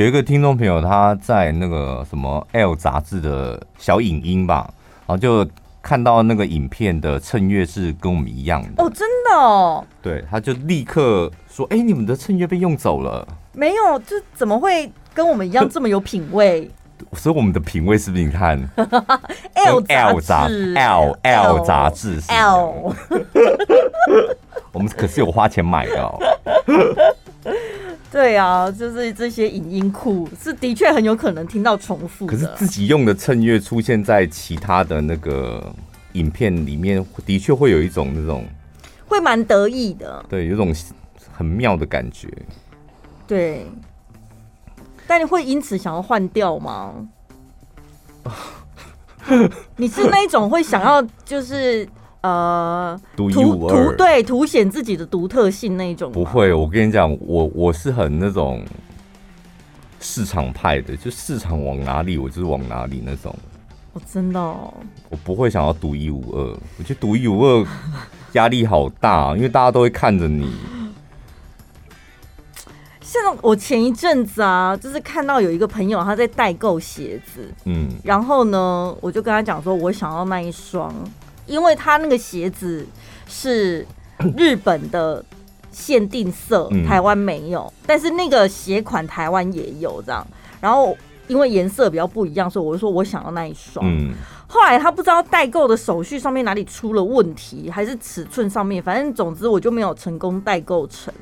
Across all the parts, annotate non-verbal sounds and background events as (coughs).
有一个听众朋友他在那个什么 L 杂志的小影音吧，然后就看到那个影片的衬乐是跟我们一样的哦，真的哦。对，他就立刻说：“哎、欸，你们的衬乐被用走了。”没有，这怎么会跟我们一样这么有品味？(laughs) 所以我们的品味是不是？你看 L 杂志，L L 杂志，L，(laughs) 我们可是有花钱买的哦。(laughs) 对啊，就是这些影音库是的确很有可能听到重复。可是自己用的衬乐出现在其他的那个影片里面，的确会有一种那种会蛮得意的，对，有种很妙的感觉。对。但你会因此想要换掉吗？(laughs) 你是那种会想要就是呃独一无二，对，凸显自己的独特性那种？不会，我跟你讲，我我是很那种市场派的，就市场往哪里，我就是往哪里那种。哦，真的哦，我不会想要独一无二。我觉得独一无二压力好大，因为大家都会看着你。像我前一阵子啊，就是看到有一个朋友他在代购鞋子，嗯，然后呢，我就跟他讲说，我想要卖一双，因为他那个鞋子是日本的限定色，嗯、台湾没有，但是那个鞋款台湾也有这样，然后因为颜色比较不一样，所以我就说我想要那一双。嗯，后来他不知道代购的手续上面哪里出了问题，还是尺寸上面，反正总之我就没有成功代购成。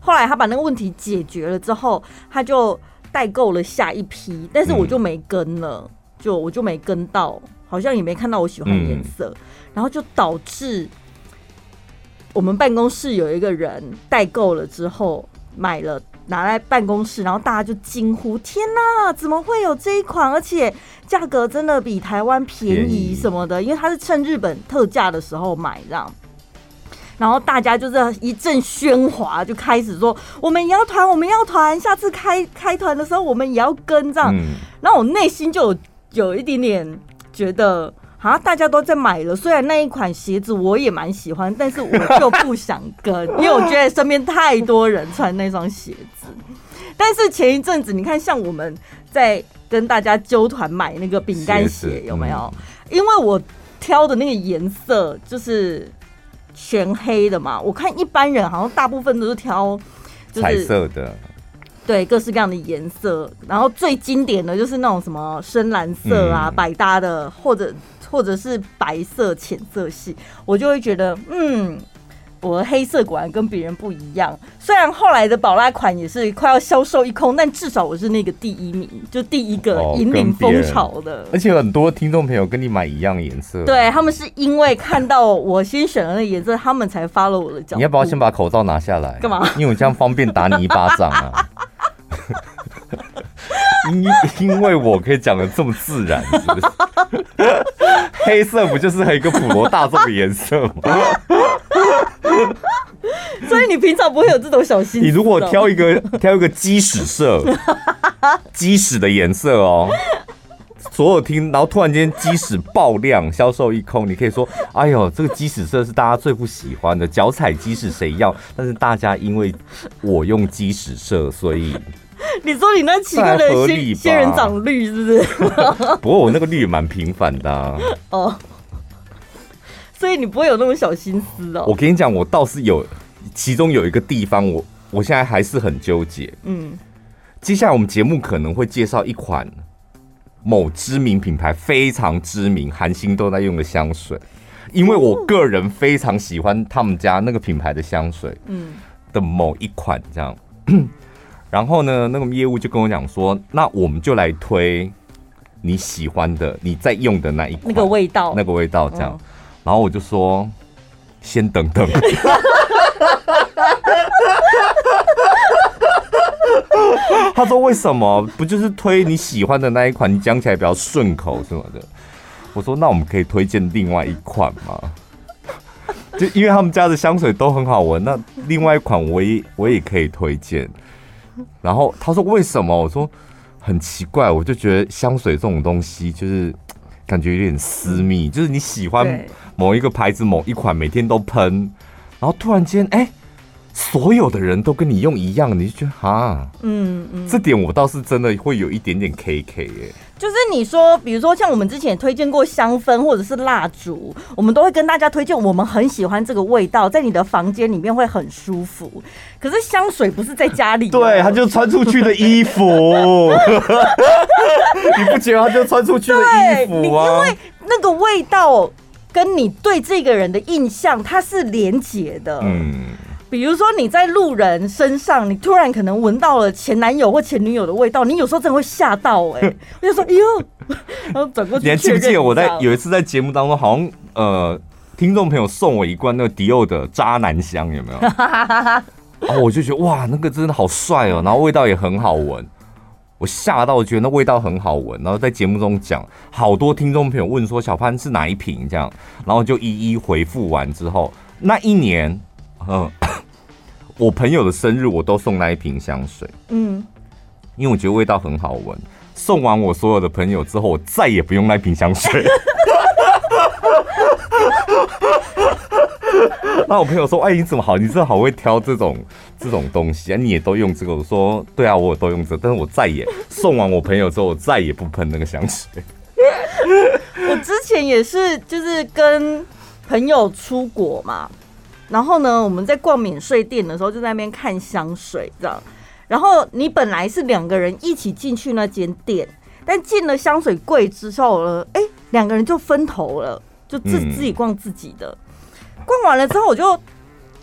后来他把那个问题解决了之后，他就代购了下一批，但是我就没跟了，就我就没跟到，好像也没看到我喜欢的颜色，然后就导致我们办公室有一个人代购了之后买了拿来办公室，然后大家就惊呼：“天哪，怎么会有这一款？而且价格真的比台湾便宜什么的，因为他是趁日本特价的时候买这样。”然后大家就是一阵喧哗，就开始说我们也要团，我们要团，下次开开团的时候我们也要跟这样。嗯、然后我内心就有有一点点觉得，啊，大家都在买了，虽然那一款鞋子我也蛮喜欢，但是我就不想跟，(laughs) 因为我觉得身边太多人穿那双鞋子。但是前一阵子你看，像我们在跟大家揪团买那个饼干鞋，有没有？嗯、因为我挑的那个颜色就是。全黑的嘛，我看一般人好像大部分都是挑彩色的，对，各式各样的颜色，然后最经典的就是那种什么深蓝色啊，嗯、百搭的，或者或者是白色浅色系，我就会觉得嗯。我的黑色果然跟别人不一样，虽然后来的宝拉款也是快要销售一空，但至少我是那个第一名，就第一个引领风潮的。而且很多听众朋友跟你买一样颜色，对，他们是因为看到我先选了那颜色，他们才 follow 我的脚。你要不要先把口罩拿下来？干嘛？因为我这样方便打你一巴掌啊。(laughs) 因因为我可以讲的这么自然，是不是？(laughs) 黑色不就是一个普罗大众的颜色吗？(laughs) 所以你平常不会有这种小心思。你如果挑一个挑一个鸡屎色，(laughs) 鸡屎的颜色哦，所有听，然后突然间鸡屎爆量，销售一空，你可以说：“哎呦，这个鸡屎色是大家最不喜欢的，脚踩鸡屎谁要？”但是大家因为我用鸡屎色，所以 (laughs) 你说你那七个的仙仙人掌绿是不是？(laughs) 不过我那个绿蛮平凡的啊。哦。所以你不会有那种小心思哦。我跟你讲，我倒是有，其中有一个地方我，我我现在还是很纠结。嗯，接下来我们节目可能会介绍一款某知名品牌非常知名，韩星都在用的香水，因为我个人非常喜欢他们家那个品牌的香水，嗯，的某一款这样。嗯、然后呢，那个业务就跟我讲说，那我们就来推你喜欢的，你在用的那一款，那个味道，那个味道这样。嗯然后我就说，先等等。(laughs) 他说为什么？不就是推你喜欢的那一款？你讲起来比较顺口什么的。我说那我们可以推荐另外一款吗？(laughs) 就因为他们家的香水都很好闻，那另外一款我也我也可以推荐。然后他说为什么？我说很奇怪，我就觉得香水这种东西就是。感觉有点私密，就是你喜欢某一个牌子某一款，每天都喷，然后突然间哎，所有的人都跟你用一样，你就觉得哈，嗯嗯，这点我倒是真的会有一点点 K K 哎。就是你说，比如说像我们之前也推荐过香氛或者是蜡烛，我们都会跟大家推荐，我们很喜欢这个味道，在你的房间里面会很舒服。可是香水不是在家里，对，它就穿出去的衣服，(laughs) 你不觉得它就穿出去的衣服啊？因为那个味道跟你对这个人的印象，它是连结的，嗯。比如说你在路人身上，你突然可能闻到了前男友或前女友的味道，你有时候真的会吓到哎、欸，(laughs) 我就说哎呦，(laughs) 然后转过去。你还记不记得我在有一次在节目当中，好像呃，听众朋友送我一罐那个迪奥的渣男香，有没有？(laughs) 然后我就觉得哇，那个真的好帅哦，然后味道也很好闻，我吓到，我觉得那味道很好闻，然后在节目中讲，好多听众朋友问说小潘是哪一瓶这样，然后就一一回复完之后，那一年，嗯。我朋友的生日，我都送那一瓶香水。嗯，因为我觉得味道很好闻。送完我所有的朋友之后，我再也不用那瓶香水。(laughs) 那我朋友说：“哎，你怎么好？你真的好会挑这种这种东西啊！你也都用这个？”我说：“对啊，我也都用这個。但是我再也送完我朋友之后，我再也不喷那个香水。(laughs) 我之前也是，就是跟朋友出国嘛。然后呢，我们在逛免税店的时候，就在那边看香水，这样。然后你本来是两个人一起进去那间店，但进了香水柜之后呢，哎，两个人就分头了，就自自己逛自己的。逛完了之后，我就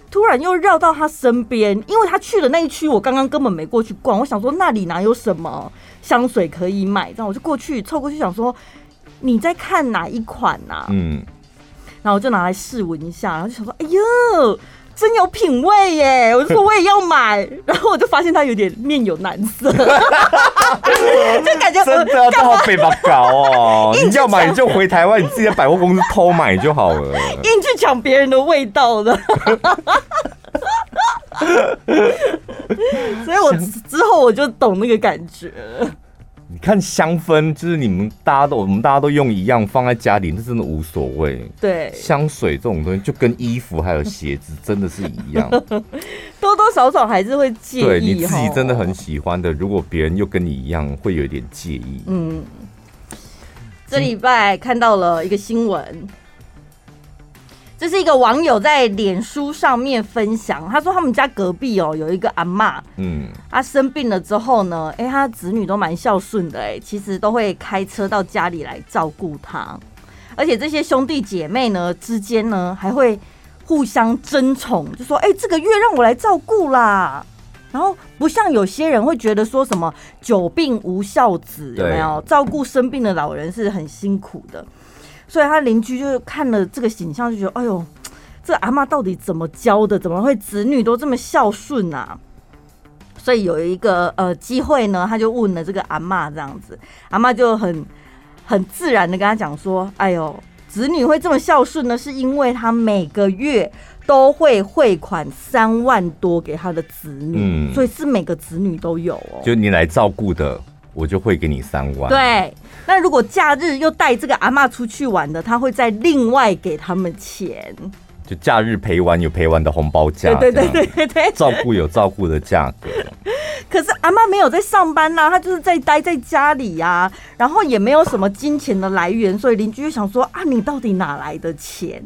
突然又绕到他身边，因为他去的那一区，我刚刚根本没过去逛。我想说那里哪有什么香水可以买，这样我就过去凑过去想说你在看哪一款呐？嗯。然后我就拿来试闻一下，然后就想说：“哎呦，真有品味耶！”我就说：“我也要买。(laughs) ”然后我就发现它有点面有难色，(laughs) 就感觉真的要这么被他搞哦！(laughs) 你要买你就回台湾，你自己在百货公司偷买就好了，硬去抢别人的味道的。所以我之后我就懂那个感觉。你看香氛，就是你们大家都我们大家都用一样，放在家里那真的无所谓。对，香水这种东西就跟衣服还有鞋子真的是一样，(laughs) 多多少少还是会介意。对，你自己真的很喜欢的，如果别人又跟你一样，会有一点介意。嗯，这礼拜看到了一个新闻。这是一个网友在脸书上面分享，他说他们家隔壁哦有一个阿妈，嗯，他生病了之后呢，哎，他子女都蛮孝顺的，哎，其实都会开车到家里来照顾他，而且这些兄弟姐妹呢之间呢还会互相争宠，就说哎，这个月让我来照顾啦，然后不像有些人会觉得说什么久病无孝子，有没有？照顾生病的老人是很辛苦的。所以他邻居就是看了这个形象，就觉得哎呦，这阿妈到底怎么教的？怎么会子女都这么孝顺啊？所以有一个呃机会呢，他就问了这个阿妈这样子，阿妈就很很自然的跟他讲说：“哎呦，子女会这么孝顺呢，是因为他每个月都会汇款三万多给他的子女，嗯，所以是每个子女都有哦，就你来照顾的。”我就会给你三万。对，那如果假日又带这个阿妈出去玩的，他会再另外给他们钱。就假日陪玩有陪玩的红包价，对对对对对，照顾有照顾的价格。(laughs) 可是阿妈没有在上班呐、啊，她就是在待在家里呀、啊，然后也没有什么金钱的来源，所以邻居就想说啊，你到底哪来的钱？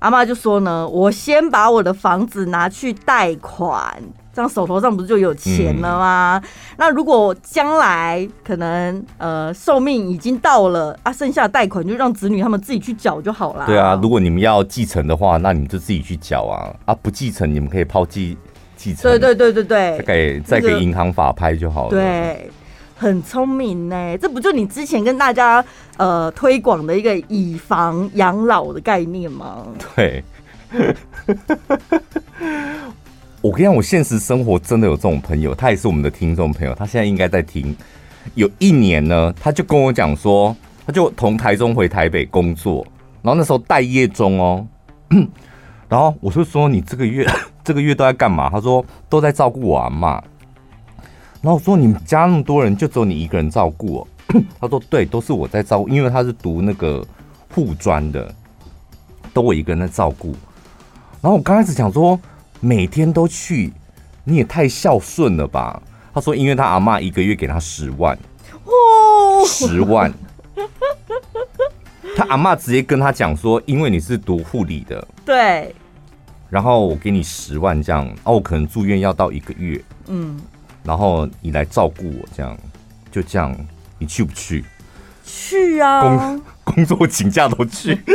阿妈就说呢，我先把我的房子拿去贷款。这样手头上不是就有钱了吗？嗯、那如果将来可能呃寿命已经到了啊，剩下的贷款就让子女他们自己去缴就好了。对啊，如果你们要继承的话，那你们就自己去缴啊啊！不继承你们可以抛弃继承。对对对对对，再给再给银行法拍就好了。对，很聪明呢，这不就你之前跟大家呃推广的一个以房养老的概念吗？对。我跟你讲，我现实生活真的有这种朋友，他也是我们的听众朋友，他现在应该在听。有一年呢，他就跟我讲说，他就从台中回台北工作，然后那时候待业中哦。然后我就说：“你这个月这个月都在干嘛？”他说：“都在照顾我阿嬷。”然后我说：“你们家那么多人，就只有你一个人照顾哦？” (coughs) 他说：“对，都是我在照顾，因为他是读那个护专的，都我一个人在照顾。”然后我刚开始想说。每天都去，你也太孝顺了吧？他说，因为他阿妈一个月给他十万，哦，十万。(laughs) 他阿妈直接跟他讲说，因为你是读护理的，对，然后我给你十万这样，哦，我可能住院要到一个月，嗯，然后你来照顾我这样，就这样，你去不去？去啊，工工作请假都去。(laughs)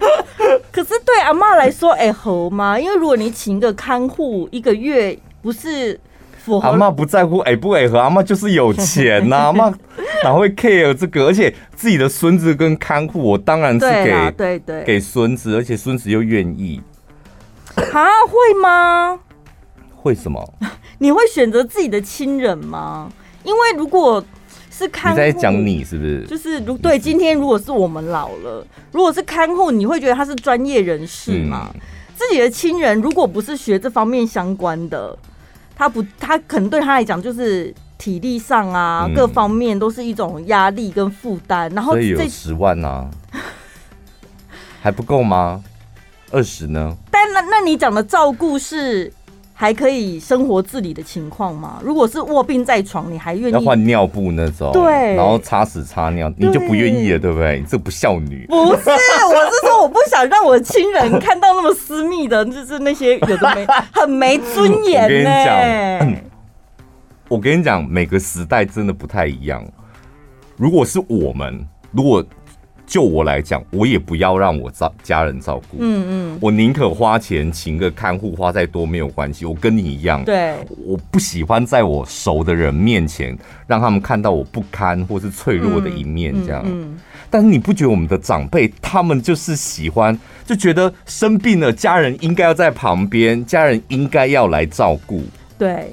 (laughs) 可是对阿妈来说，哎，合吗？因为如果你请一个看护一个月，不是符合。阿妈不在乎哎不哎和阿妈就是有钱呐、啊，(laughs) 阿嬷哪会 care 这个？而且自己的孙子跟看护，我当然是给对对对给孙子，而且孙子又愿意。啊，会吗？会什么？(laughs) 你会选择自己的亲人吗？因为如果是看护，你在讲你是不是？就是如对今天如果是我们老了，如果是看护，你会觉得他是专业人士吗？嗯、自己的亲人如果不是学这方面相关的。他不，他可能对他来讲就是体力上啊，嗯、各方面都是一种压力跟负担。然后所以有十万啊，(laughs) 还不够吗？二十呢？但那那你讲的照顾是？还可以生活自理的情况吗？如果是卧病在床，你还愿意要换尿布那种？对，然后擦屎擦尿，你就不愿意了，对不对？你这不孝女。不是，我是说我不想让我的亲人看到那么私密的，就是那些有的没 (laughs) 很没尊严。我跟你讲，我跟你讲，每个时代真的不太一样。如果是我们，如果。就我来讲，我也不要让我照家人照顾。嗯嗯，我宁可花钱请个看护，花再多没有关系。我跟你一样，对，我不喜欢在我熟的人面前让他们看到我不堪或是脆弱的一面，这样。嗯，嗯，但是你不觉得我们的长辈他们就是喜欢，就觉得生病了，家人应该要在旁边，家人应该要来照顾。对。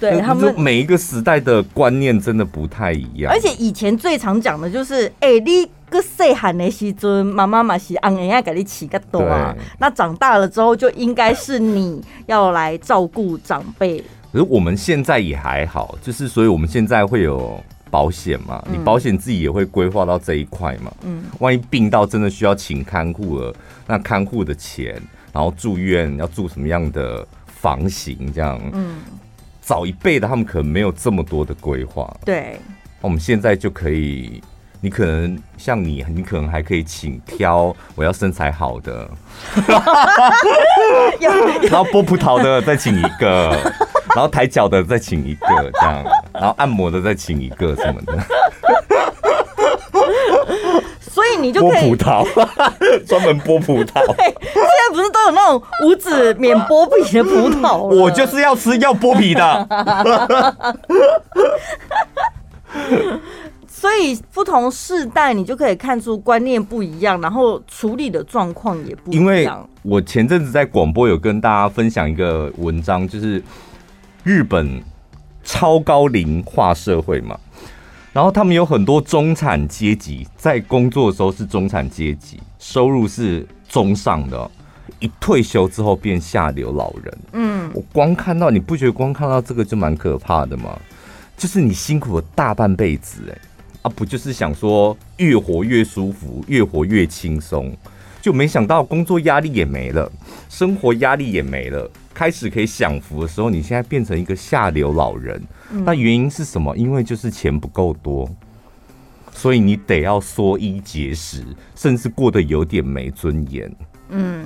对他们每一个时代的观念真的不太一样，而且以前最常讲的就是，哎、欸，你个细汉的时阵，妈妈嘛是按人家给你起个多啊，那长大了之后就应该是你要来照顾长辈。可是我们现在也还好，就是所以我们现在会有保险嘛，你保险自己也会规划到这一块嘛，嗯，万一病到真的需要请看护了，那看护的钱，然后住院要住什么样的房型这样，嗯。早一辈的，他们可能没有这么多的规划。对，我们现在就可以，你可能像你，你可能还可以请挑我要身材好的，(laughs) 然后剥葡萄的再请一个，(laughs) 然后抬脚的再请一个，这样，然后按摩的再请一个什么的。所以你就可以剥葡萄，(laughs) 专门剥葡萄。(laughs) 对，现在不是都有那种五指免剥皮的葡萄？我就是要吃要剥皮的。(laughs) 所以不同世代，你就可以看出观念不一样，然后处理的状况也不一样。因为我前阵子在广播有跟大家分享一个文章，就是日本超高龄化社会嘛。然后他们有很多中产阶级，在工作的时候是中产阶级，收入是中上的，一退休之后变下流老人。嗯，我光看到，你不觉得光看到这个就蛮可怕的吗？就是你辛苦了大半辈子，哎，啊，不就是想说越活越舒服，越活越轻松，就没想到工作压力也没了，生活压力也没了。开始可以享福的时候，你现在变成一个下流老人，那原因是什么？因为就是钱不够多，所以你得要缩衣节食，甚至过得有点没尊严。嗯，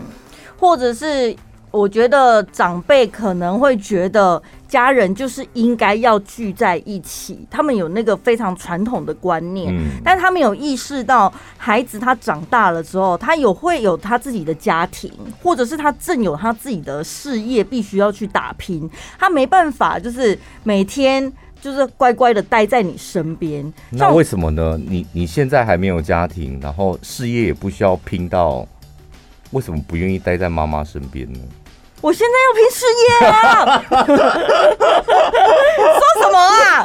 或者是。我觉得长辈可能会觉得家人就是应该要聚在一起，他们有那个非常传统的观念，嗯，但他们有意识到孩子他长大了之后，他有会有他自己的家庭，或者是他正有他自己的事业必须要去打拼，他没办法就是每天就是乖乖的待在你身边。那为什么呢？你你现在还没有家庭，然后事业也不需要拼到，为什么不愿意待在妈妈身边呢？我现在要拼事业啊！(laughs) 说什么啊？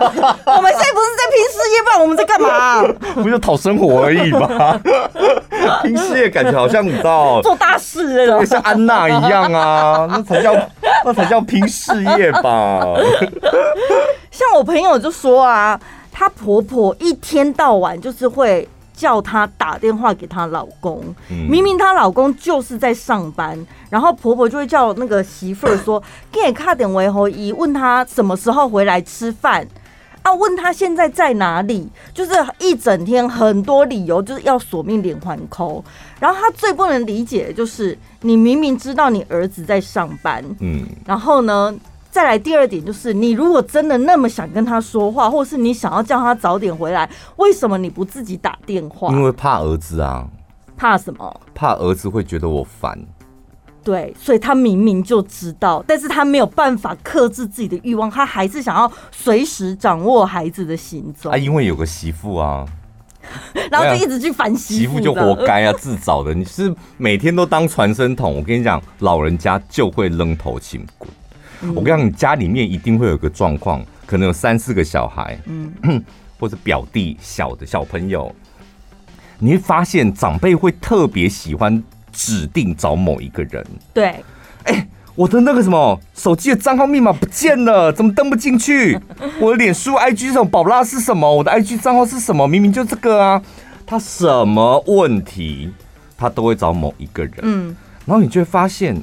我们现在不是在拼事业，不然我们在干嘛？不就讨生活而已吗？(laughs) 拼事业感觉好像你知道做大事那种，像安娜一样啊，那才叫那才叫拼事业吧。(laughs) 像我朋友就说啊，她婆婆一天到晚就是会。叫她打电话给她老公。明明她老公就是在上班，然后婆婆就会叫那个媳妇儿说：“ (laughs) 给你卡点维和姨，问她什么时候回来吃饭。”啊，问他现在在哪里？就是一整天很多理由，就是要索命连环扣。然后他最不能理解的就是，你明明知道你儿子在上班，嗯，然后呢，再来第二点就是，你如果真的那么想跟他说话，或是你想要叫他早点回来，为什么你不自己打电话？因为怕儿子啊。怕什么？怕儿子会觉得我烦。对，所以他明明就知道，但是他没有办法克制自己的欲望，他还是想要随时掌握孩子的行踪。啊，因为有个媳妇啊，(laughs) 然后就一直去烦媳妇，媳妇就活该啊，自找的。你是每天都当传声筒，我跟你讲，老人家就会扔头轻滚。嗯、我跟你讲，你家里面一定会有个状况，可能有三四个小孩，嗯，(clears throat) 或者表弟小的小朋友，你会发现长辈会特别喜欢。指定找某一个人，对，哎、欸，我的那个什么手机的账号密码不见了，怎么登不进去？(laughs) 我的脸书 IG 什么宝拉是什么？我的 IG 账号是什么？明明就这个啊，他什么问题，他都会找某一个人。嗯，然后你就会发现，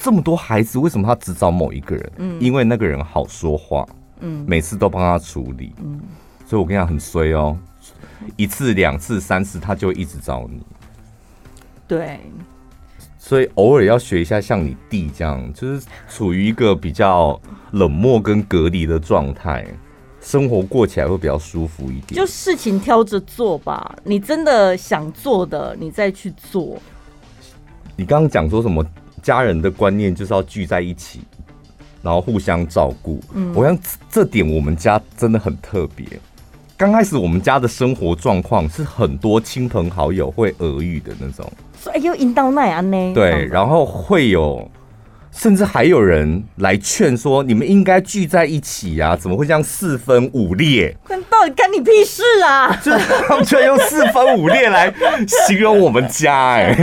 这么多孩子为什么他只找某一个人？嗯，因为那个人好说话，嗯，每次都帮他处理，嗯，所以我跟你讲很衰哦，一次、两次、三次，他就一直找你。对，所以偶尔要学一下，像你弟这样，就是处于一个比较冷漠跟隔离的状态，生活过起来会比较舒服一点。就事情挑着做吧，你真的想做的，你再去做。你刚刚讲说什么？家人的观念就是要聚在一起，然后互相照顾。嗯，我想这点我们家真的很特别。刚开始我们家的生活状况是很多亲朋好友会耳语的那种。所以又引导那样呢？对，然后会有，甚至还有人来劝说，你们应该聚在一起呀、啊，怎么会这样四分五裂？但到底干你屁事啊？就他们却用四分五裂来形容我们家、欸，哎，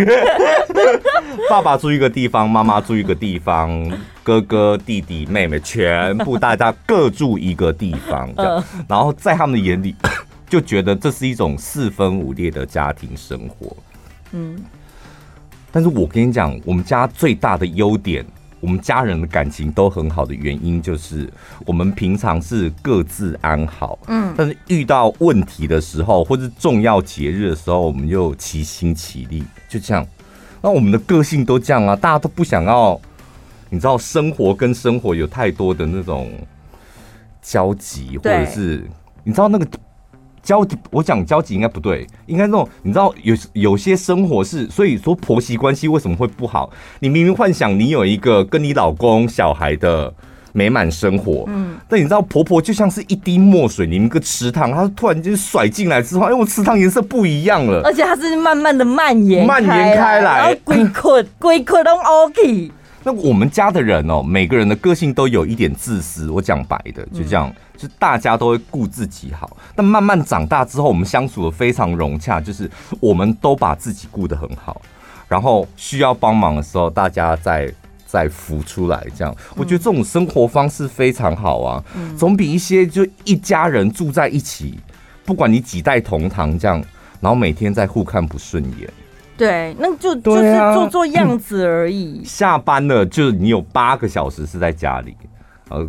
(laughs) 爸爸住一个地方，妈妈住一个地方，哥哥、弟弟、妹妹全部大家各住一个地方，这样，然后在他们的眼里 (coughs) 就觉得这是一种四分五裂的家庭生活，嗯。但是我跟你讲，我们家最大的优点，我们家人的感情都很好的原因，就是我们平常是各自安好，嗯，但是遇到问题的时候，或是重要节日的时候，我们就齐心齐力，就这样。那我们的个性都这样啊，大家都不想要，你知道，生活跟生活有太多的那种交集，或者是你知道那个。交集，我讲交集应该不对，应该那种你知道有有些生活是，所以说婆媳关系为什么会不好？你明明幻想你有一个跟你老公小孩的美满生活，嗯，但你知道婆婆就像是一滴墨水，你们个池塘，她突然间甩进来之后，哎，我池塘颜色不一样了，而且它是慢慢的蔓延蔓延开来，然后龟壳龟壳都 OK。那我们家的人哦，每个人的个性都有一点自私。我讲白的，就这样，就大家都会顾自己好。但慢慢长大之后，我们相处的非常融洽，就是我们都把自己顾得很好。然后需要帮忙的时候，大家再再浮出来。这样，我觉得这种生活方式非常好啊，总比一些就一家人住在一起，不管你几代同堂这样，然后每天在互看不顺眼。对，那就就是做做样子而已。(laughs) 下班了，就是你有八个小时是在家里，呃，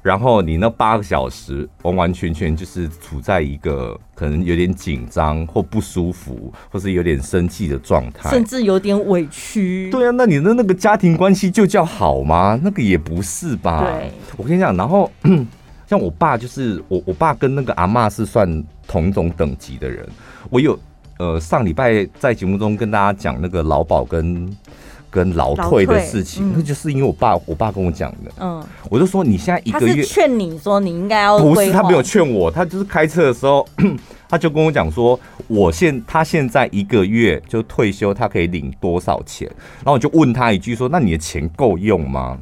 然后你那八个小时完完全全就是处在一个可能有点紧张或不舒服，或是有点生气的状态，甚至有点委屈。对啊，那你的那个家庭关系就叫好吗？那个也不是吧？对，我跟你讲，然后 (clears throat) 像我爸，就是我我爸跟那个阿嬷是算同一种等级的人，我有。呃，上礼拜在节目中跟大家讲那个劳保跟跟劳退的事情，那、嗯、就是因为我爸我爸跟我讲的。嗯，我就说你现在一个月劝你说你应该要不是他没有劝我，他就是开车的时候，(coughs) 他就跟我讲说，我现他现在一个月就退休，他可以领多少钱？然后我就问他一句说，那你的钱够用吗？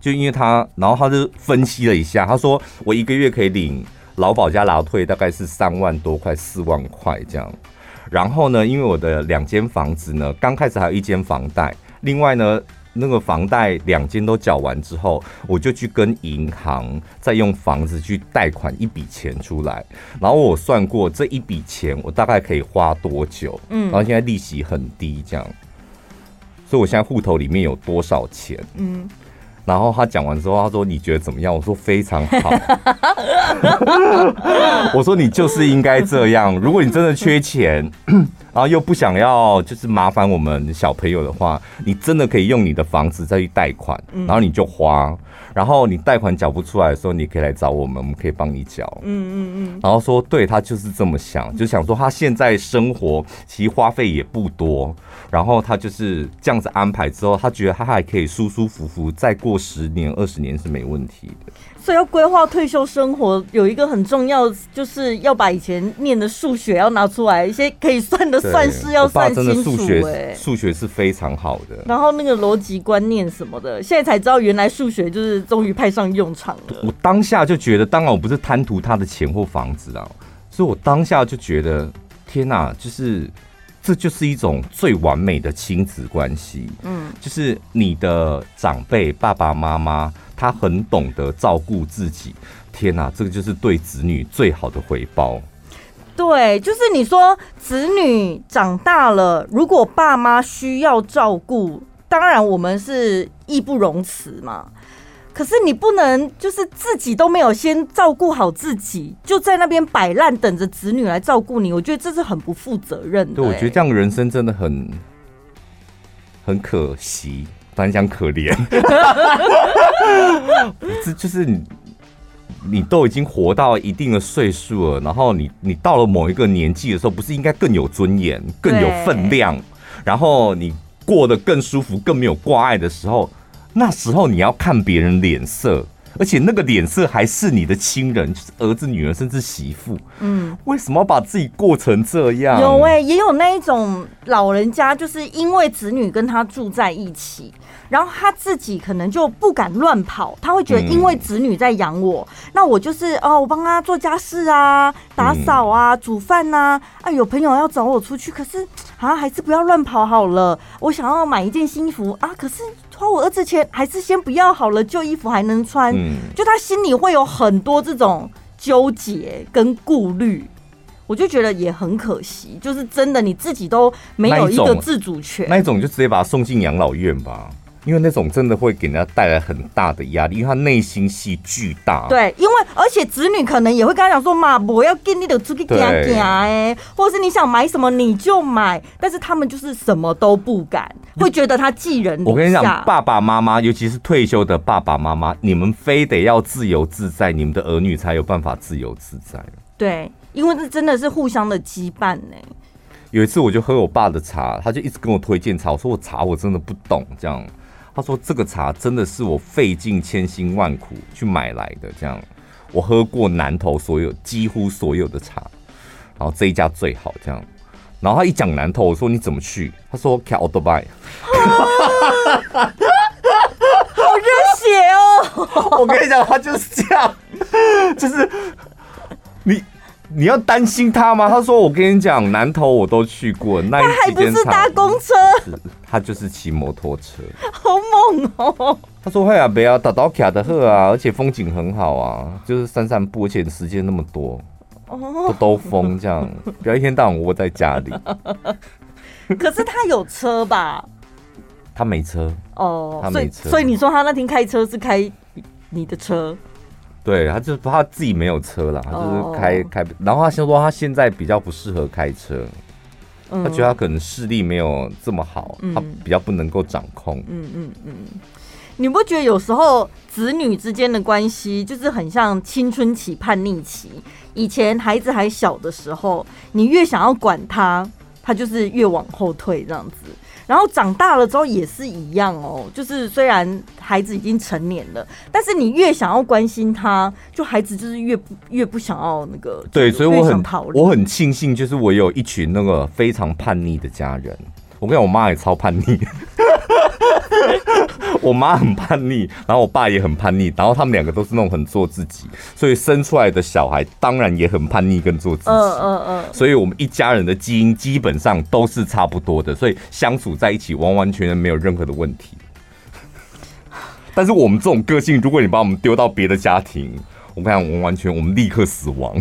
就因为他，然后他就分析了一下，他说我一个月可以领。劳保加劳退大概是三万多块，四万块这样。然后呢，因为我的两间房子呢，刚开始还有一间房贷，另外呢，那个房贷两间都缴完之后，我就去跟银行再用房子去贷款一笔钱出来，然后我算过这一笔钱我大概可以花多久，嗯，然后现在利息很低，这样，所以我现在户头里面有多少钱，嗯。然后他讲完之后，他说：“你觉得怎么样？”我说：“非常好。” (laughs) 我说：“你就是应该这样。如果你真的缺钱，然后又不想要就是麻烦我们小朋友的话，你真的可以用你的房子再去贷款，然后你就花。然后你贷款缴不出来的时候，你可以来找我们，我们可以帮你缴。嗯嗯嗯。然后说，对，他就是这么想，就想说他现在生活其实花费也不多。”然后他就是这样子安排之后，他觉得他还可以舒舒服服再过十年、二十年是没问题的。所以要规划退休生活，有一个很重要，就是要把以前念的数学要拿出来，一些可以算的算式要算清楚。数学，数学是非常好的。然后那个逻辑观念什么的，现在才知道原来数学就是终于派上用场了。我当下就觉得，当然我不是贪图他的钱或房子啊，所以我当下就觉得，天哪，就是。这就是一种最完美的亲子关系，嗯，就是你的长辈爸爸妈妈，他很懂得照顾自己。天哪，这个就是对子女最好的回报。对，就是你说子女长大了，如果爸妈需要照顾，当然我们是义不容辞嘛。可是你不能就是自己都没有先照顾好自己，就在那边摆烂等着子女来照顾你，我觉得这是很不负责任的。对，我觉得这样人生真的很很可惜，三箱可怜。(laughs) 这就是你，你都已经活到一定的岁数了，然后你你到了某一个年纪的时候，不是应该更有尊严、更有分量，然后你过得更舒服、更没有挂碍的时候。那时候你要看别人脸色，而且那个脸色还是你的亲人，就是儿子、女儿，甚至媳妇。嗯，为什么要把自己过成这样？有哎、欸，也有那一种老人家，就是因为子女跟他住在一起，然后他自己可能就不敢乱跑，他会觉得因为子女在养我，嗯、那我就是哦，我帮他做家事啊，打扫啊，嗯、煮饭呐、啊。啊，有朋友要找我出去，可是啊，还是不要乱跑好了。我想要买一件新衣服啊，可是。花我儿子钱，还是先不要好了，旧衣服还能穿。嗯，就他心里会有很多这种纠结跟顾虑，我就觉得也很可惜。就是真的，你自己都没有一个自主权，那一种就直接把他送进养老院吧。因为那种真的会给人家带来很大的压力，因为他内心戏巨大。对，因为而且子女可能也会跟他讲说嘛，我要给你的出去给他给哎，或者是你想买什么你就买，但是他们就是什么都不敢，会觉得他寄人。我跟你讲，爸爸妈妈，尤其是退休的爸爸妈妈，你们非得要自由自在，你们的儿女才有办法自由自在。对，因为这真的是互相的羁绊呢。有一次我就喝我爸的茶，他就一直跟我推荐茶，我说我茶我真的不懂这样。他说：“这个茶真的是我费尽千辛万苦去买来的，这样我喝过南投所有几乎所有的茶，然后这一家最好，这样。然后他一讲南投，我说你怎么去？他说开奥多拜，(laughs) 好热血哦！(laughs) 我跟你讲，他就是这样，(laughs) 就是你。”要担心他吗？(laughs) 他说：“我跟你讲，南投我都去过，那他还不是搭公车，他就是骑摩托车，(laughs) 好猛哦！”他说：“会啊，不要打到卡的喝啊，而且风景很好啊，就是散散步，而且时间那么多，都兜风这样，(laughs) 不要一天到晚窝在家里。”可是他有车吧？他没车哦，他没车，所以所以你说他那天开车是开你的车？对，他就是他自己没有车了，他就是开、oh. 开，然后他先说他现在比较不适合开车，嗯、他觉得他可能视力没有这么好，嗯、他比较不能够掌控。嗯嗯嗯，你不觉得有时候子女之间的关系就是很像青春期叛逆期？以前孩子还小的时候，你越想要管他，他就是越往后退这样子。然后长大了之后也是一样哦，就是虽然孩子已经成年了，但是你越想要关心他，就孩子就是越不越不想要那个。对，所以我很我很庆幸，就是我有一群那个非常叛逆的家人。我跟我妈也超叛逆。(laughs) 我妈很叛逆，然后我爸也很叛逆，然后他们两个都是那种很做自己，所以生出来的小孩当然也很叛逆跟做自己。嗯嗯嗯。所以我们一家人的基因基本上都是差不多的，所以相处在一起完完全全没有任何的问题。但是我们这种个性，如果你把我们丢到别的家庭，我跟你讲，我们完全我们立刻死亡。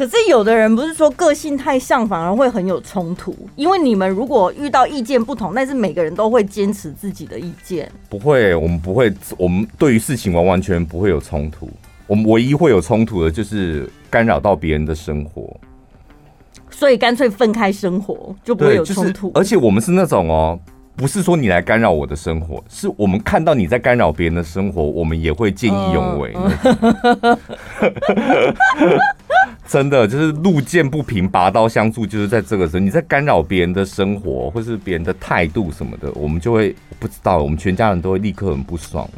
可是有的人不是说个性太像，反而会很有冲突。因为你们如果遇到意见不同，但是每个人都会坚持自己的意见。不会，我们不会，我们对于事情完完全不会有冲突。我们唯一会有冲突的就是干扰到别人的生活。所以干脆分开生活，就不会有冲突。就是，而且我们是那种哦，不是说你来干扰我的生活，是我们看到你在干扰别人的生活，我们也会见义勇为。嗯、(laughs) 真的就是路见不平，拔刀相助，就是在这个时候，你在干扰别人的生活，或是别人的态度什么的，我们就会不知道，我们全家人都会立刻很不爽。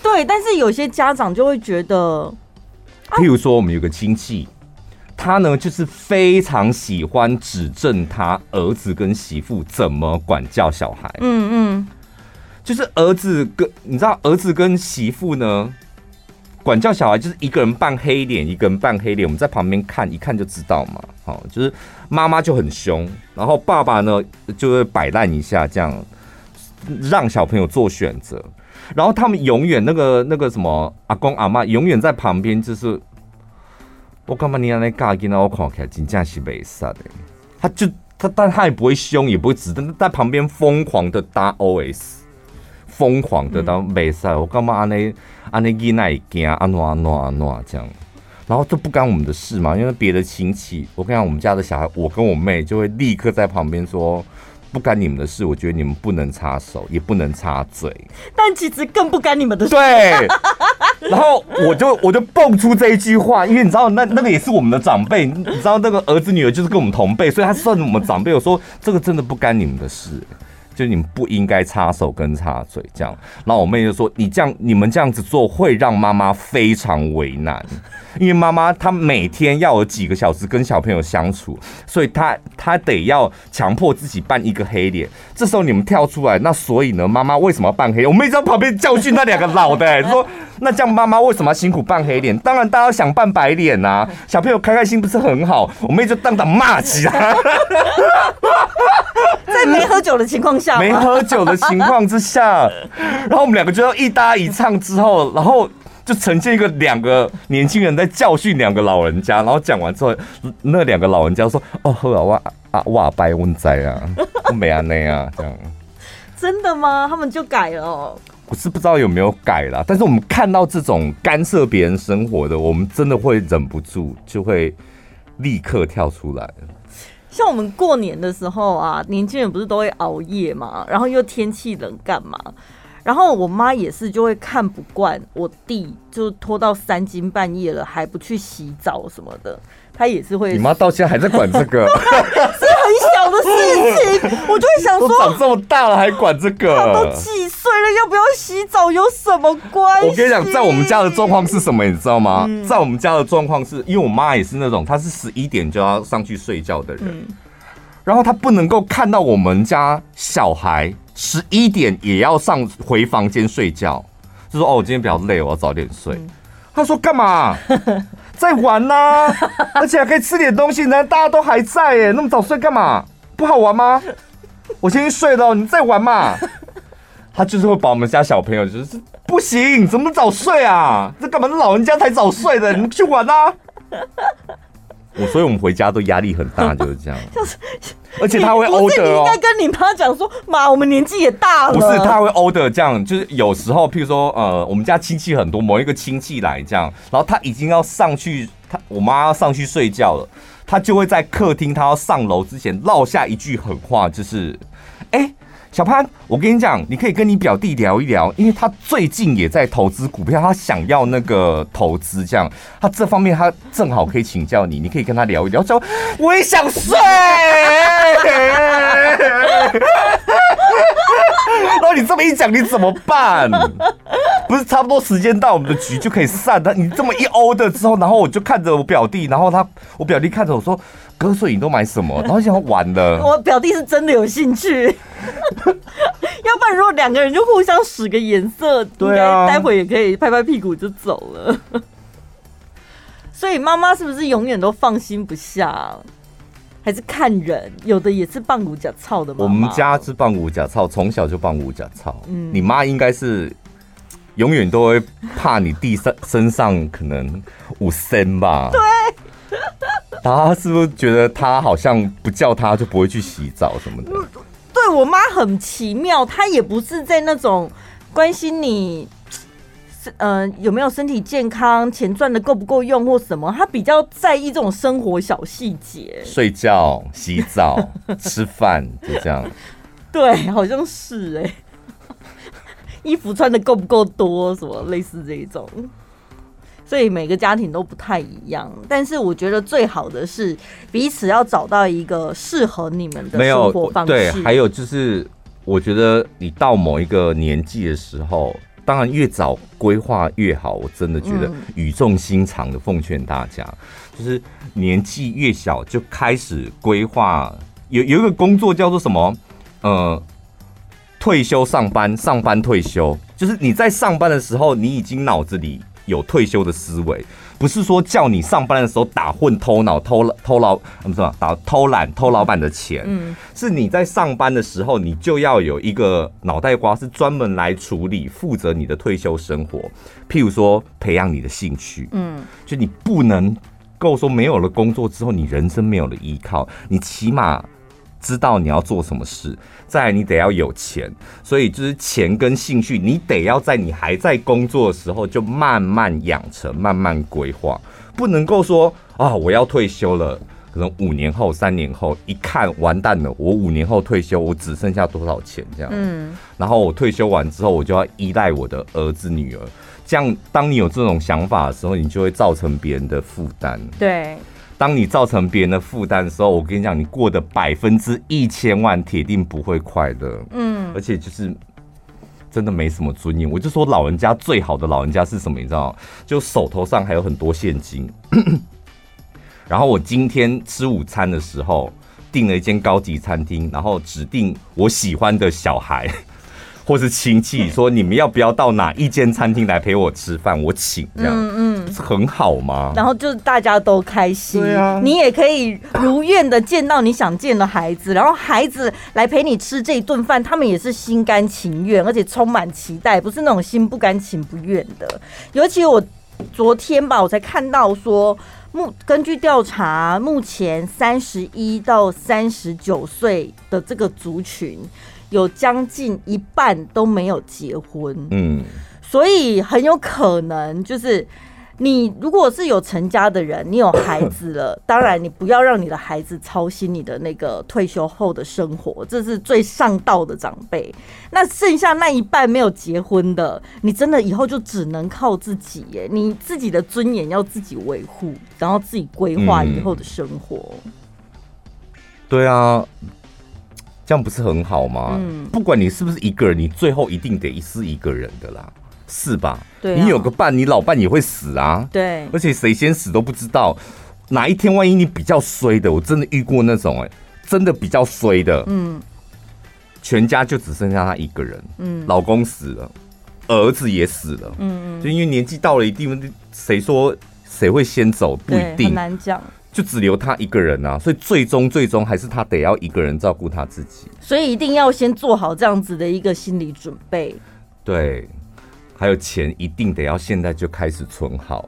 对，但是有些家长就会觉得，譬如说，我们有个亲戚。他呢，就是非常喜欢指正他儿子跟媳妇怎么管教小孩。嗯嗯，就是儿子跟你知道，儿子跟媳妇呢，管教小孩就是一个人扮黑脸，一个人扮黑脸。我们在旁边看，一看就知道嘛。好，就是妈妈就很凶，然后爸爸呢就会摆烂一下，这样让小朋友做选择。然后他们永远那个那个什么阿公阿妈永远在旁边，就是。我干嘛你让那嘎给我看起来真正是没杀的，他就他，但他也不会凶，也不会指，但在旁边疯狂的打 OS，疯狂的当没杀。我干嘛安尼安尼给那一件安诺安诺安诺这样，然后这不干我们的事嘛，因为别的亲戚，我跟你讲，我们家的小孩，我跟我妹就会立刻在旁边说。不干你们的事，我觉得你们不能插手，也不能插嘴。但其实更不干你们的事。对。然后我就我就蹦出这一句话，因为你知道，那那个也是我们的长辈，你知道那个儿子女儿就是跟我们同辈，所以他算我们长辈。我说这个真的不干你们的事。就你们不应该插手跟插嘴这样，然后我妹就说：“你这样，你们这样子做会让妈妈非常为难，因为妈妈她每天要有几个小时跟小朋友相处，所以她她得要强迫自己扮一个黑脸。这时候你们跳出来，那所以呢，妈妈为什么要扮黑脸？我妹在旁边教训那两个老的、欸，说那这样妈妈为什么要辛苦扮黑脸？当然大家想扮白脸呐、啊，小朋友开开心不是很好？我妹就当当骂起来，在没喝酒的情况下。”没喝酒的情况之下，(laughs) 然后我们两个就要一搭一唱之后，然后就呈现一个两个年轻人在教训两个老人家，然后讲完之后，那两个老人家说：“哦，喝啊，哇啊哇，拜问在啊，(laughs) 我没啊那啊这样。”真的吗？他们就改了？我是不知道有没有改啦，但是我们看到这种干涉别人生活的，我们真的会忍不住，就会立刻跳出来。像我们过年的时候啊，年轻人不是都会熬夜嘛，然后又天气冷，干嘛？然后我妈也是就会看不惯我弟，就拖到三更半夜了还不去洗澡什么的。他也是会，你妈到现在还在管这个，(laughs) 是很小的事情，我就会想说，(laughs) 长这么大了还管这个，他都几岁了，要不要洗澡有什么关系？我跟你讲，在我们家的状况是什么，你知道吗？嗯、在我们家的状况是因为我妈也是那种，她是十一点就要上去睡觉的人，嗯、然后她不能够看到我们家小孩十一点也要上回房间睡觉，就说哦，我今天比较累，我要早点睡。她、嗯、说干嘛？(laughs) 在玩呐、啊，而且还可以吃点东西呢。大家都还在耶，那么早睡干嘛？不好玩吗？我先去睡了，你再玩嘛。他就是会把我们家小朋友就是不行，怎么早睡啊？这干嘛？老人家才早睡的，你们去玩啊。我所以，我们回家都压力很大，就是这样。就是，而且他会 order 哦。你应该跟你妈讲说，妈，我们年纪也大了。不是，他会 order 这样，就是有时候，譬如说，呃，我们家亲戚很多，某一个亲戚来这样，然后他已经要上去，他我妈要上去睡觉了，他就会在客厅，他要上楼之前落下一句狠话，就是，哎、欸。小潘，我跟你讲，你可以跟你表弟聊一聊，因为他最近也在投资股票，他想要那个投资，这样他这方面他正好可以请教你，你可以跟他聊一聊。说我也想睡，然后你这么一讲，你怎么办？不是差不多时间到，我们的局就可以散？他你这么一欧的之后，然后我就看着我表弟，然后他我表弟看着我说。哥，所以你都买什么？然后想玩的。我表弟是真的有兴趣，(laughs) 要不然如果两个人就互相使个颜色，对啊，待会也可以拍拍屁股就走了。(laughs) 所以妈妈是不是永远都放心不下？还是看人？有的也是棒骨甲操的妈妈。我们家是棒骨甲操，从小就棒骨甲操。嗯，你妈应该是永远都会怕你弟上身上可能五升吧？(laughs) 对。他是不是觉得他好像不叫他就不会去洗澡什么的？(laughs) 对，我妈很奇妙，她也不是在那种关心你，呃，有没有身体健康、钱赚的够不够用或什么，她比较在意这种生活小细节，睡觉、洗澡、(laughs) 吃饭，就这样。对，好像是哎、欸，(laughs) 衣服穿的够不够多，什么类似这一种。所以每个家庭都不太一样，但是我觉得最好的是彼此要找到一个适合你们的生活方式。对，还有就是，我觉得你到某一个年纪的时候，当然越早规划越好。我真的觉得语重心长的奉劝大家，就是年纪越小就开始规划。有有一个工作叫做什么？呃，退休上班，上班退休，就是你在上班的时候，你已经脑子里。有退休的思维，不是说叫你上班的时候打混、偷脑、偷偷老，什么打偷懒、偷老板的钱。嗯，是你在上班的时候，你就要有一个脑袋瓜，是专门来处理、负责你的退休生活。譬如说，培养你的兴趣。嗯，就你不能够说没有了工作之后，你人生没有了依靠，你起码。知道你要做什么事，再来你得要有钱，所以就是钱跟兴趣，你得要在你还在工作的时候就慢慢养成，慢慢规划，不能够说啊，我要退休了，可能五年后、三年后一看完蛋了，我五年后退休，我只剩下多少钱这样，嗯，然后我退休完之后，我就要依赖我的儿子女儿，这样当你有这种想法的时候，你就会造成别人的负担，对。当你造成别人的负担的时候，我跟你讲，你过的百分之一千万铁定不会快乐。嗯，而且就是真的没什么尊严。我就说老人家最好的老人家是什么？你知道？就手头上还有很多现金。(clears throat) 然后我今天吃午餐的时候订了一间高级餐厅，然后指定我喜欢的小孩。或是亲戚说，你们要不要到哪一间餐厅来陪我吃饭？我请，这样，嗯嗯，很好吗？然后就是大家都开心，对啊，你也可以如愿的见到你想见的孩子，然后孩子来陪你吃这一顿饭，他们也是心甘情愿，而且充满期待，不是那种心不甘情不愿的。尤其我昨天吧，我才看到说，目根据调查，目前三十一到三十九岁的这个族群。有将近一半都没有结婚，嗯，所以很有可能就是你如果是有成家的人，你有孩子了，当然你不要让你的孩子操心你的那个退休后的生活，这是最上道的长辈。那剩下那一半没有结婚的，你真的以后就只能靠自己耶，你自己的尊严要自己维护，然后自己规划以后的生活。嗯，对啊。这样不是很好吗？嗯，不管你是不是一个人，你最后一定得是一个人的啦，是吧？对啊，你有个伴，你老伴也会死啊。对，而且谁先死都不知道，哪一天万一你比较衰的，我真的遇过那种哎、欸，真的比较衰的，嗯，全家就只剩下他一个人，嗯，老公死了，儿子也死了，嗯嗯，就因为年纪到了一定，谁说谁会先走不一定，很难讲。就只留他一个人啊，所以最终最终还是他得要一个人照顾他自己，所以一定要先做好这样子的一个心理准备。对，还有钱一定得要现在就开始存好。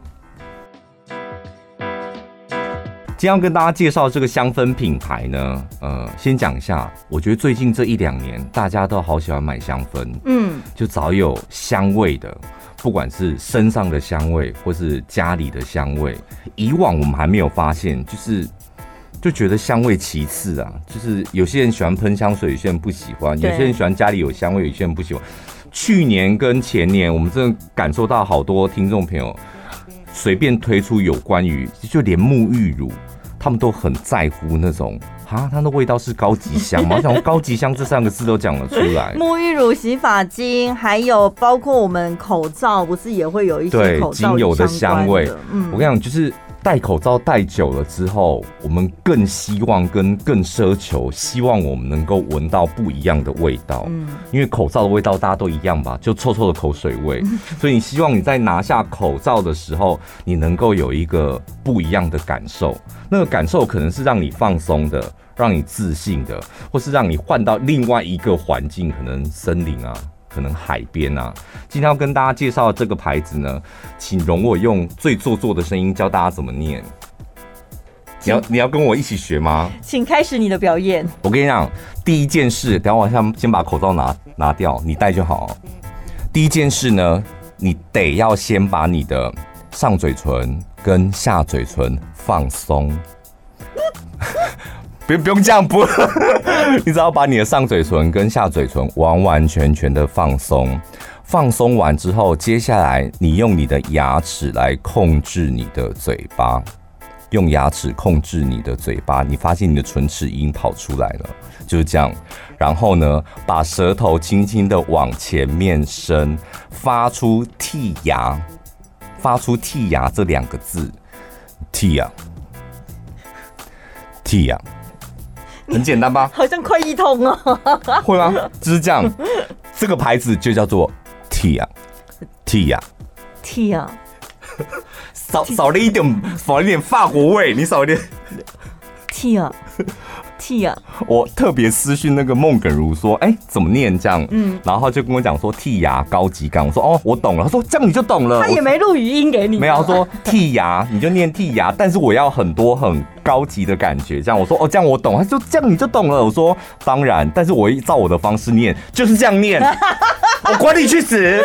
今天要跟大家介绍这个香氛品牌呢，呃，先讲一下，我觉得最近这一两年大家都好喜欢买香氛，嗯，就找有香味的。不管是身上的香味，或是家里的香味，以往我们还没有发现，就是就觉得香味其次啊。就是有些人喜欢喷香水，有些人不喜欢；有些人喜欢家里有香味，有些人不喜欢。去年跟前年，我们真的感受到好多听众朋友随便推出有关于，就连沐浴乳，他们都很在乎那种。啊，它的味道是高级香吗？我想高级香这三个字都讲了出来。(laughs) 沐浴乳、洗发精，还有包括我们口罩，不是也会有一些口罩精油的香味？嗯，我跟你讲，就是。戴口罩戴久了之后，我们更希望跟更奢求，希望我们能够闻到不一样的味道。嗯，因为口罩的味道大家都一样吧，就臭臭的口水味。(laughs) 所以你希望你在拿下口罩的时候，你能够有一个不一样的感受。那个感受可能是让你放松的，让你自信的，或是让你换到另外一个环境，可能森林啊。可能海边啊。今天要跟大家介绍的这个牌子呢，请容我用最做作的声音教大家怎么念。你要你要跟我一起学吗？请开始你的表演。我跟你讲，第一件事，等下我先先把口罩拿拿掉，你戴就好。第一件事呢，你得要先把你的上嘴唇跟下嘴唇放松。(laughs) 不用不用这样，不，(laughs) 你只要把你的上嘴唇跟下嘴唇完完全全的放松。放松完之后，接下来你用你的牙齿来控制你的嘴巴。用牙齿控制你的嘴巴，你发现你的唇齿已经跑出来了，就是这样。然后呢，把舌头轻轻的往前面伸，发出剔牙，发出剔牙这两个字，剔牙，剔牙，很简单吧？(laughs) 好像快一通哦。(laughs) 会吗？就是这样，这个牌子就叫做 T 啊，T 啊，T 啊。少少了一点，少了一点法国味。你少一点，T 啊，T 啊。我特别私讯那个孟耿如说，哎、欸，怎么念这样？嗯，然后就跟我讲说剔牙高级感。我说哦，我懂了。他说这样你就懂了。他也没录语音给你。没有，他说剔牙你就念剔牙，但是我要很多很高级的感觉。这样我说哦，这样我懂。他说这样你就懂了。我说当然，但是我一照我的方式念，就是这样念。(laughs) 我管你去死！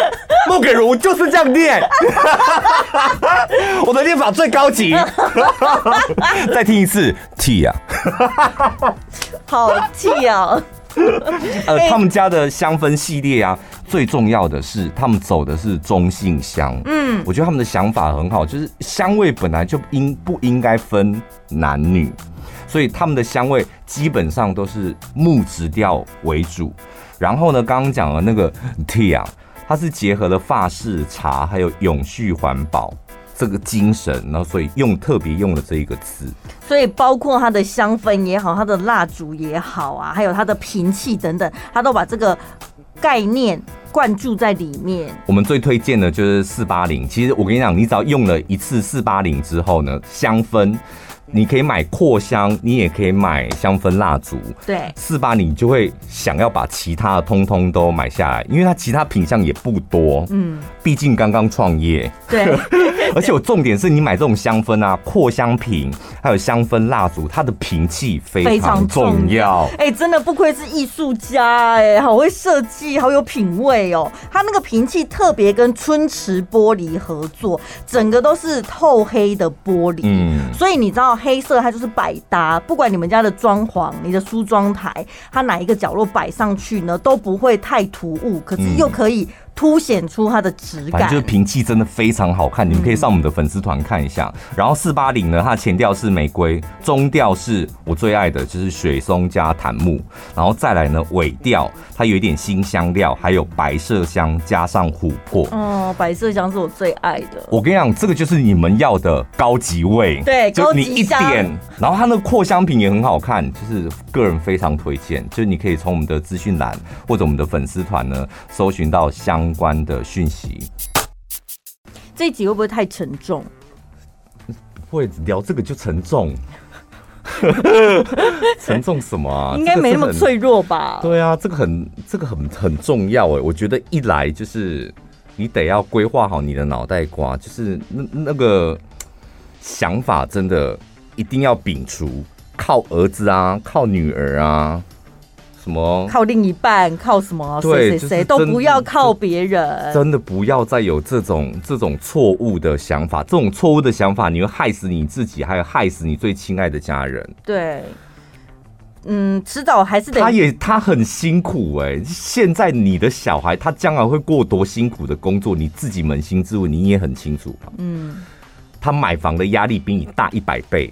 孟耿如就是这样念，(laughs) 我的念法最高级。(laughs) 再听一次，T 呀，(laughs) 好 T 啊！呃，他们家的香氛系列啊，最重要的是他们走的是中性香。嗯，我觉得他们的想法很好，就是香味本来就应不应该分男女，所以他们的香味基本上都是木质调为主。然后呢，刚刚讲了那个 tea 它是结合了法式茶还有永续环保这个精神，然后所以用特别用了这一个词。所以包括它的香氛也好，它的蜡烛也好啊，还有它的瓶器等等，它都把这个概念灌注在里面。我们最推荐的就是四八零。其实我跟你讲，你只要用了一次四八零之后呢，香氛。你可以买扩香，你也可以买香氛蜡烛。对，四八你就会想要把其他的通通都买下来，因为它其他品相也不多。嗯，毕竟刚刚创业。对，(laughs) 而且我重点是你买这种香氛啊，扩香瓶还有香氛蜡烛，它的瓶器非常重要。哎、欸，真的不愧是艺术家，哎，好会设计，好有品味哦。它那个瓶器特别跟春池玻璃合作，整个都是透黑的玻璃。嗯，所以你知道。黑色它就是百搭，不管你们家的装潢，你的梳妆台，它哪一个角落摆上去呢，都不会太突兀，可是又可以。凸显出它的质感，就是瓶器真的非常好看，你们可以上我们的粉丝团看一下。嗯、然后四八零呢，它的前调是玫瑰，中调是我最爱的，就是雪松加檀木，然后再来呢尾调，它有一点新香料，还有白麝香加上琥珀。哦，白麝香是我最爱的。我跟你讲，这个就是你们要的高级味。对，就你一点，然后它那个扩香瓶也很好看，就是个人非常推荐。就是你可以从我们的资讯栏或者我们的粉丝团呢，搜寻到香。相关的讯息，这一集会不会太沉重？不会聊这个就沉重，(laughs) 沉重什么啊？应该没那么脆弱吧？对啊，这个很这个很很重要哎，我觉得一来就是你得要规划好你的脑袋瓜，就是那那个想法真的一定要摒除，靠儿子啊，靠女儿啊。什么？靠另一半？靠什么？谁谁谁都不要靠别人。真的不要再有这种这种错误的想法，这种错误的想法，你会害死你自己，还有害死你最亲爱的家人。对，嗯，迟早还是得。他也他很辛苦哎、欸，现在你的小孩他将来会过多辛苦的工作，你自己扪心自问，你也很清楚。嗯，他买房的压力比你大一百倍。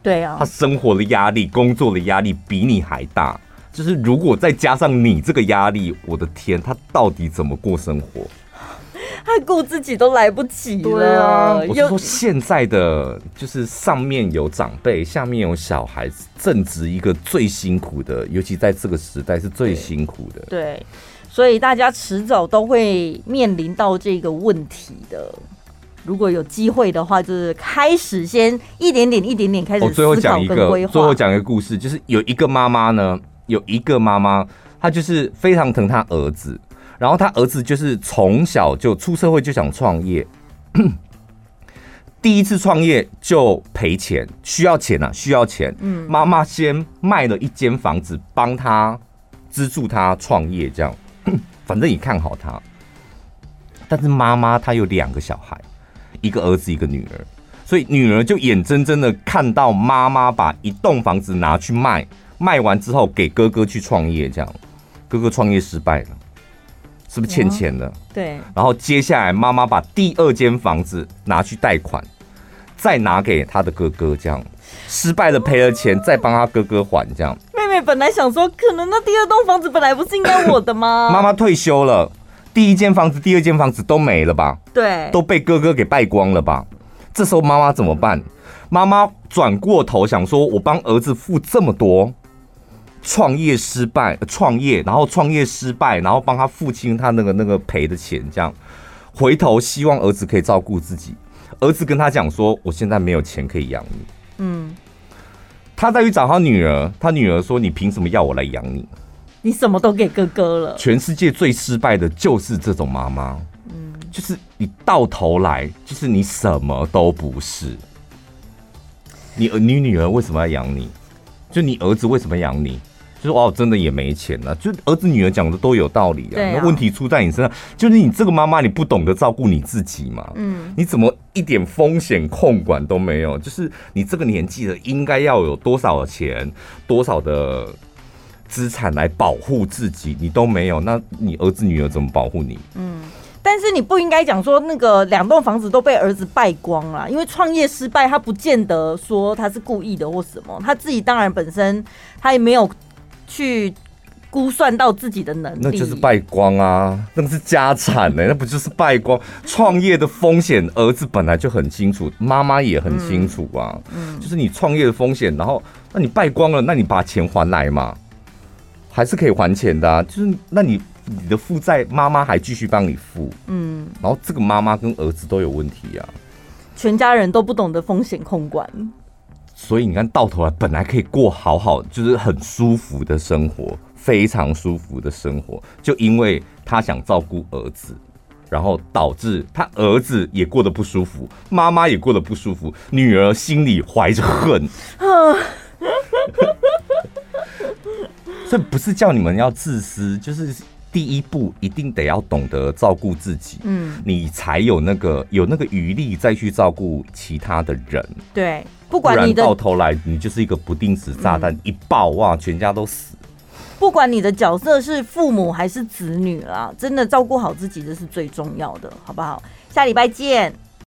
对啊，他生活的压力、工作的压力比你还大。就是如果再加上你这个压力，我的天，他到底怎么过生活？他顾自己都来不及了。对啊，我就说现在的就是上面有长辈，下面有小孩子，正值一个最辛苦的，尤其在这个时代是最辛苦的。对，对，所以大家迟早都会面临到这个问题的。如果有机会的话，就是开始先一点点、一点点开始我最后讲一个。最后讲一个故事，就是有一个妈妈呢。有一个妈妈，她就是非常疼她儿子，然后她儿子就是从小就出社会就想创业，(coughs) 第一次创业就赔钱，需要钱啊，需要钱。嗯，妈妈先卖了一间房子帮他资助他创业，这样，(coughs) 反正也看好他。但是妈妈她有两个小孩，一个儿子一个女儿，所以女儿就眼睁睁的看到妈妈把一栋房子拿去卖，卖完之后给哥哥去创业，这样，哥哥创业失败了，是不是欠钱了？对。然后接下来妈妈把第二间房子拿去贷款，再拿给他的哥哥，这样，失败了赔了钱，再帮他哥哥还，这样。妹妹本来想说，可能那第二栋房子本来不是应该我的吗？(laughs) 妈妈退休了。第一间房子、第二间房子都没了吧？对，都被哥哥给败光了吧？这时候妈妈怎么办？妈妈转过头想说：“我帮儿子付这么多，创业失败，创业然后创业失败，然后帮他付清他那个那个赔的钱，这样回头希望儿子可以照顾自己。儿子跟他讲说：我现在没有钱可以养你。嗯，他再去找他女儿，他女儿说：你凭什么要我来养你？”你什么都给哥哥了。全世界最失败的就是这种妈妈，嗯，就是你到头来就是你什么都不是。你你女儿为什么要养你？就你儿子为什么养你？就是哦，真的也没钱了。就儿子女儿讲的都有道理啊。那问题出在你身上，就是你这个妈妈，你不懂得照顾你自己嘛。嗯，你怎么一点风险控管都没有？就是你这个年纪的，应该要有多少钱，多少的。资产来保护自己，你都没有，那你儿子女儿怎么保护你？嗯，但是你不应该讲说那个两栋房子都被儿子败光了，因为创业失败，他不见得说他是故意的或什么，他自己当然本身他也没有去估算到自己的能力，那就是败光啊，那不是家产呢、欸，那不就是败光？创业的风险，儿子本来就很清楚，妈妈也很清楚啊，嗯，就是你创业的风险，然后那你败光了，那你把钱还来嘛。还是可以还钱的啊，就是那你你的负债妈妈还继续帮你付，嗯，然后这个妈妈跟儿子都有问题啊，全家人都不懂得风险控管，所以你看到头来本来可以过好好，就是很舒服的生活，非常舒服的生活，就因为他想照顾儿子，然后导致他儿子也过得不舒服，妈妈也过得不舒服，女儿心里怀着恨。这不是叫你们要自私，就是第一步一定得要懂得照顾自己，嗯，你才有那个有那个余力再去照顾其他的人。对，不管你的到头来你就是一个不定时炸弹，嗯、一爆哇，全家都死。不管你的角色是父母还是子女啦，真的照顾好自己这是最重要的，好不好？下礼拜见。